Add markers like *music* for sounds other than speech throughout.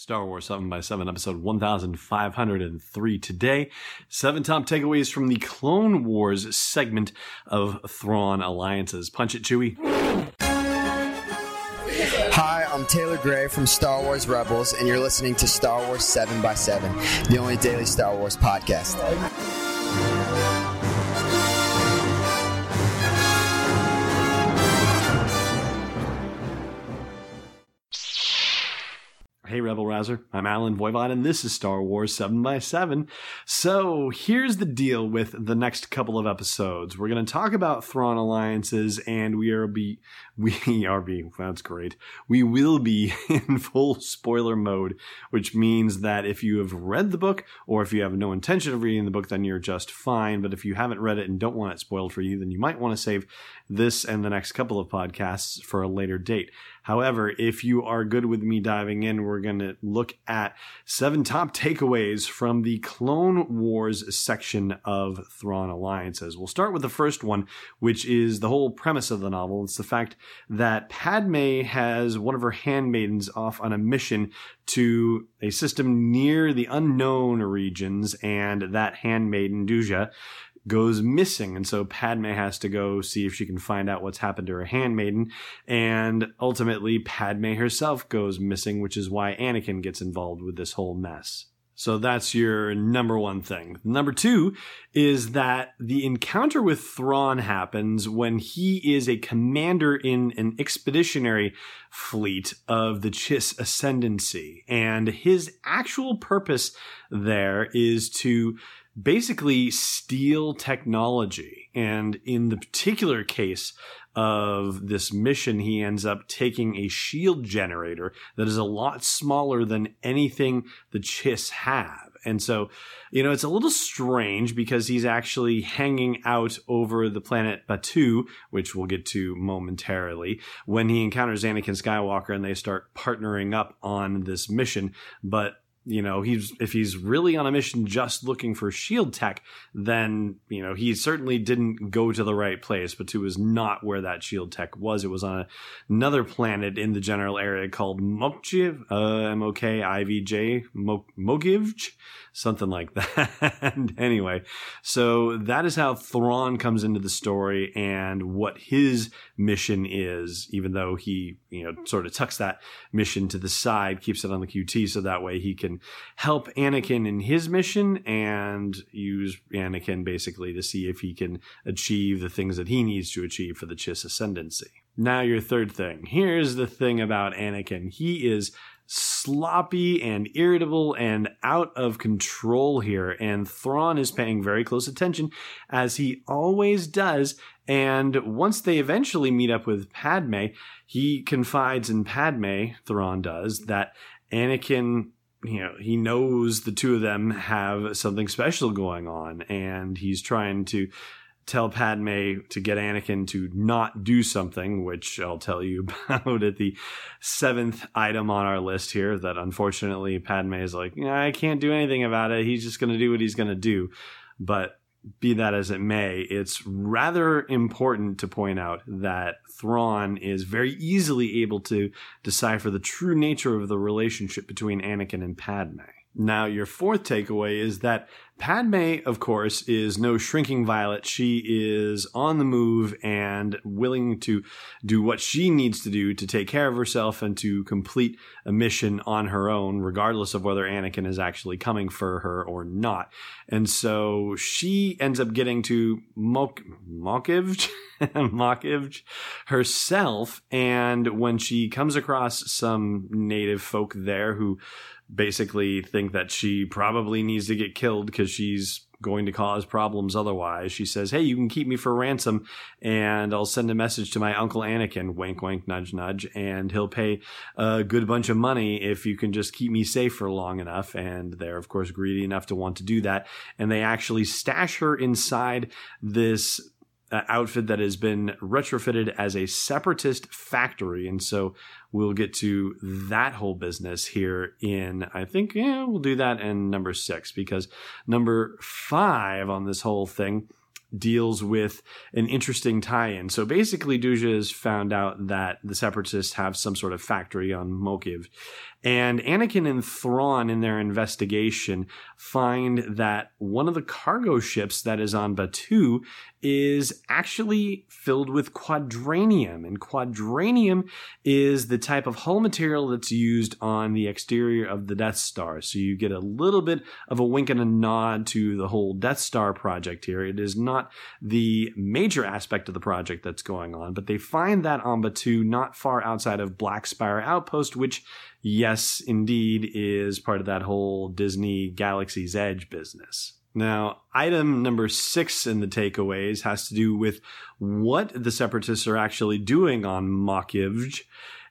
Star Wars 7 by 7 episode 1503 today. Seven top takeaways from the Clone Wars segment of Thrawn Alliances. Punch it, Chewie. Hi, I'm Taylor Gray from Star Wars Rebels, and you're listening to Star Wars 7 by 7 the only daily Star Wars podcast. Hey, Rebel Rouser. I'm Allen Voivod, and this is Star Wars 7 by 7 So, here's the deal with the next couple of episodes. We're going to talk about Thrawn alliances, and we are be *laughs* we are be that's great. We will be *laughs* in full spoiler mode, which means that if you have read the book, or if you have no intention of reading the book, then you're just fine. But if you haven't read it and don't want it spoiled for you, then you might want to save this and the next couple of podcasts for a later date. However, if you are good with me diving in, we're going to look at seven top takeaways from the Clone Wars section of Thrawn Alliances. We'll start with the first one, which is the whole premise of the novel. It's the fact that Padme has one of her handmaidens off on a mission to a system near the unknown regions, and that handmaiden, Duja, goes missing. And so Padme has to go see if she can find out what's happened to her handmaiden. And ultimately, Padme herself goes missing, which is why Anakin gets involved with this whole mess. So that's your number one thing. Number two is that the encounter with Thrawn happens when he is a commander in an expeditionary fleet of the Chiss Ascendancy. And his actual purpose there is to basically steal technology. And in the particular case of this mission, he ends up taking a shield generator that is a lot smaller than anything the Chiss have. And so, you know, it's a little strange because he's actually hanging out over the planet Batuu, which we'll get to momentarily, when he encounters Anakin Skywalker and they start partnering up on this mission. But you know he's if he's really on a mission just looking for shield tech then you know he certainly didn't go to the right place Batuu is not where that shield tech was. It was on a, another planet in the general area called Mokjiv, uh, m-o-k-i-v-j Mogivj something like *laughs* that. anyway, so that is how Thrawn comes into the story and what his mission is, even though he, you know, sort of tucks that mission to the side, keeps it on the QT so that way he can help Anakin in his mission and use Anakin basically to see if he can achieve the things that he needs to achieve for the Chiss Ascendancy. Now, your third thing. Here's the thing about Anakin. He is sloppy and irritable and out of control here. And Thrawn is paying very close attention, as he always does. And once they eventually meet up with Padme, he confides in Padme, Thrawn does, that Anakin you know, he knows the two of them have something special going on, and he's trying to tell Padme to get Anakin to not do something, which I'll tell you *laughs* about at the seventh item on our list here. That unfortunately Padme is like, I can't do anything about it. He's just going to do what he's going to do. But be that as it may, it's rather important to point out that Thrawn is very easily able to decipher the true nature of the relationship between Anakin and Padme. Now, your fourth takeaway is that Padme, of course, is no shrinking violet. She is on the move and willing to do what she needs to do to take care of herself and to complete a mission on her own, regardless of whether Anakin is actually coming for her or not. And so she ends up getting to Mok- Mokivj, *laughs* herself. And when she comes across some native folk there who basically think that she probably needs to get killed because she's going to cause problems otherwise. She says, Hey, you can keep me for ransom and I'll send a message to my uncle Anakin, wink, wink, nudge, nudge, and he'll pay a good bunch of money if you can just keep me safe for long enough. And they're, of course, greedy enough to want to do that. And they actually stash her inside this uh, outfit that has been retrofitted as a separatist factory. And so we'll get to that whole business here in, I think, yeah, we'll do that in number six because number five on this whole thing deals with an interesting tie-in. So basically, Duja has found out that the separatists have some sort of factory on Mokiv, And Anakin and Thrawn, in their investigation, find that one of the cargo ships that is on Batuu is actually filled with quadranium. And quadranium is the type of hull material that's used on the exterior of the Death Star. So you get a little bit of a wink and a nod to the whole Death Star project here. It is not the major aspect of the project that's going on, but they find that on Batuu not far outside of Black Spire Outpost, which yes, indeed is part of that whole Disney Galaxy's Edge business. Now, item number six in the takeaways has to do with what the separatists are actually doing on Mokivj.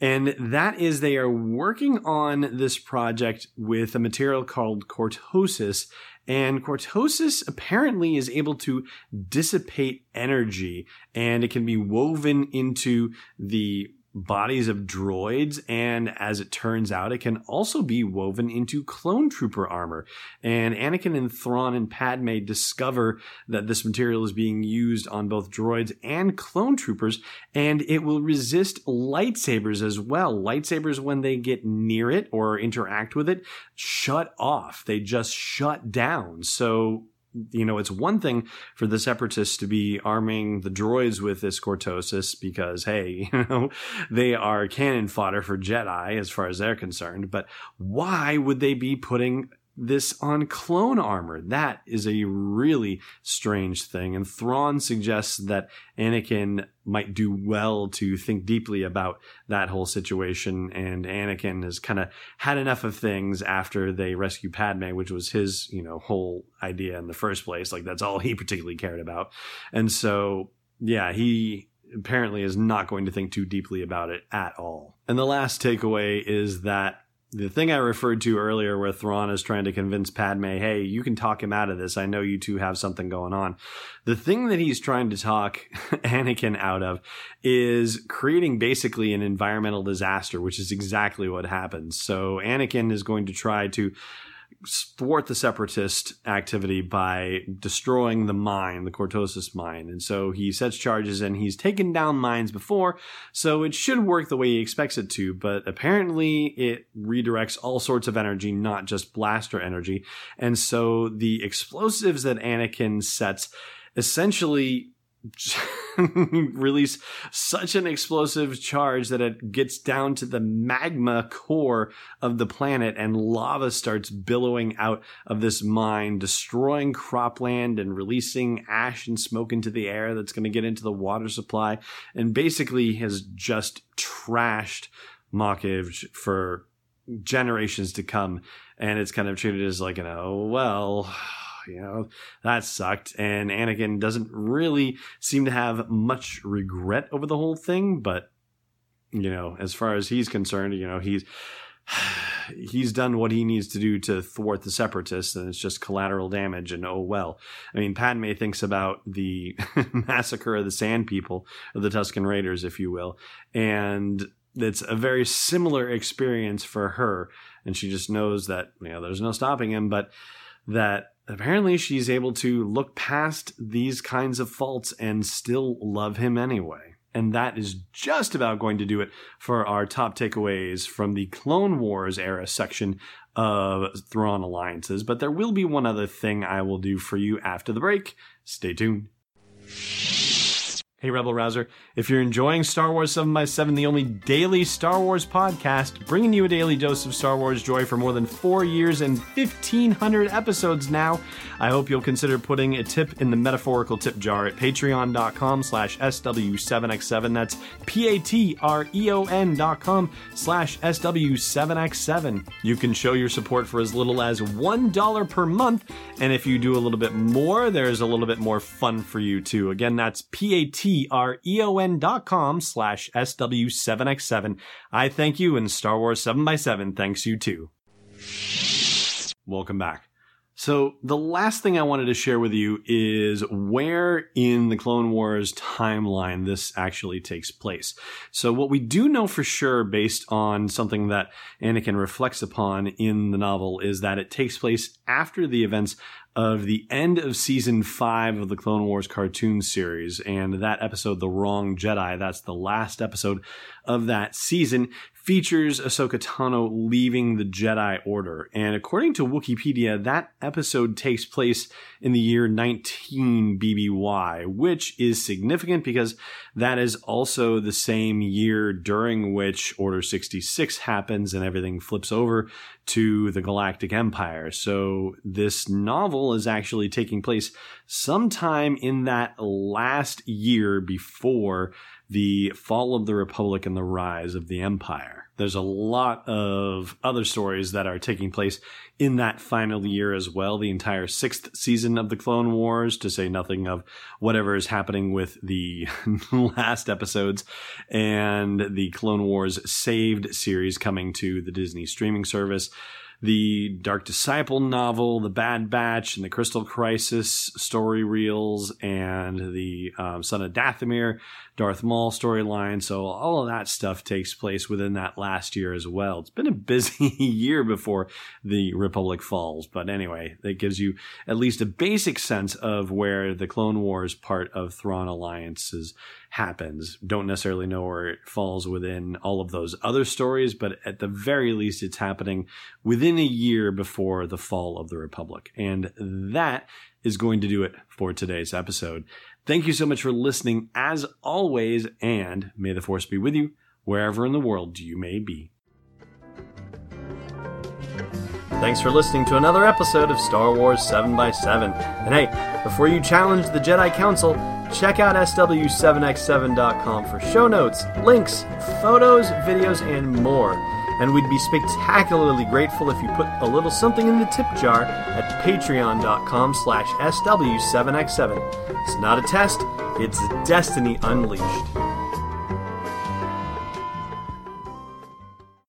And that is they are working on this project with a material called cortosis. And cortosis apparently is able to dissipate energy and it can be woven into the bodies of droids, and as it turns out, it can also be woven into clone trooper armor. And Anakin and Thrawn and Padme discover that this material is being used on both droids and clone troopers, and it will resist lightsabers as well. Lightsabers, when they get near it or interact with it, shut off. They just shut down. So you know, it's one thing for the separatists to be arming the droids with this cortosis because, hey, *laughs* you know, they are cannon fodder for Jedi as far as they're concerned. But why would they be putting this on clone armor. That is a really strange thing. And Thrawn suggests that Anakin might do well to think deeply about that whole situation. And Anakin has kind of had enough of things after they rescue Padme, which was his, you know, whole idea in the first place. Like that's all he particularly cared about. And so, yeah, he apparently is not going to think too deeply about it at all. And the last takeaway is that the thing I referred to earlier where Thrawn is trying to convince Padme, hey, you can talk him out of this. I know you two have something going on. The thing that he's trying to talk *laughs* Anakin out of is creating basically an environmental disaster, which is exactly what happens. So Anakin is going to try to thwart the separatist activity by destroying the mine, the Cortosis mine. And so he sets charges and he's taken down mines before, so it should work the way he expects it to, but apparently it redirects all sorts of energy, not just blaster energy. And so the explosives that Anakin sets essentially *laughs* release such an explosive charge that it gets down to the magma core of the planet and lava starts billowing out of this mine, destroying cropland and releasing ash and smoke into the air that's going to get into the water supply and basically has just trashed Mokivj for generations to come. And it's kind of treated as like, you know, well, you know, that sucked. And Anakin doesn't really seem to have much regret over the whole thing, but you know, as far as he's concerned, you know, he's *sighs* he's done what he needs to do to thwart the separatists and it's just collateral damage and oh well i mean padme thinks about the *laughs* massacre of the sand people of the Tusken raiders if you will and it's a very similar experience for her and she just knows that you know there's no stopping him but that apparently she's able to look past these kinds of faults and still love him anyway. And that is just about going to do it for our top takeaways from the Clone Wars era section of Thrawn Alliances. But there will be one other thing I will do for you after the break. Stay tuned. Hey, Rebel Rouser. If you're enjoying Star Wars 7 by 7 the only daily Star Wars podcast, bringing you a daily dose of Star Wars joy for more than four years and 1,500 episodes now, I hope you'll consider putting a tip in the metaphorical tip jar at patreon.com slash SW7X7. That's P-A-T-R-E-O-N dot com slash SW7X7. You can show your support for as little as $1 per month, and if you do a little bit more, there's a little bit more fun for you too. Again, that's P-A-T T-R-E-O-N dot com slash SW7X7. I thank you and Star Wars 7 by 7 thanks you too. Welcome back. So the last thing I wanted to share with you is where in the Clone Wars timeline this actually takes place. So what we do know for sure based on something that Anakin reflects upon in the novel is that it takes place after the events of the end of season five of the Clone Wars cartoon series. And that episode, The Wrong Jedi, that's the last episode of that season, features Ahsoka Tano leaving the Jedi Order. And according to Wikipedia, that episode takes place in the year 19 BBY, which is significant because that is also the same year during which Order 66 happens and everything flips over to the Galactic Empire. So this novel is actually taking place sometime in that last year before the fall of the Republic and the rise of the Empire. There's a lot of other stories that are taking place in that final year as well. The entire sixth season of the Clone Wars, to say nothing of whatever is happening with the *laughs* last episodes and the Clone Wars Saved series coming to the Disney streaming service the Dark Disciple novel, the Bad Batch, and the Crystal Crisis story reels, and the um, Son of Dathomir, Darth Maul storyline. So all of that stuff takes place within that last year as well. It's been a busy *laughs* year before the Republic falls, but anyway, that gives you at least a basic sense of where the Clone Wars part of Thrawn Alliances happens. Don't necessarily know where it falls within all of those other stories, but at the very least, it's happening within a year before the fall of the Republic. And that is going to do it for today's episode. Thank you so much for listening as always, and may the force be with you wherever in the world you may be. Thanks for listening to another episode of Star Wars 7x7. And hey, before you challenge the Jedi Council, check out SW7x7.com for show notes, links, photos, videos, and more. And we'd be spectacularly grateful if you put a little something in the tip jar at patreon.com slash SW7x7. It's not a test, it's destiny unleashed.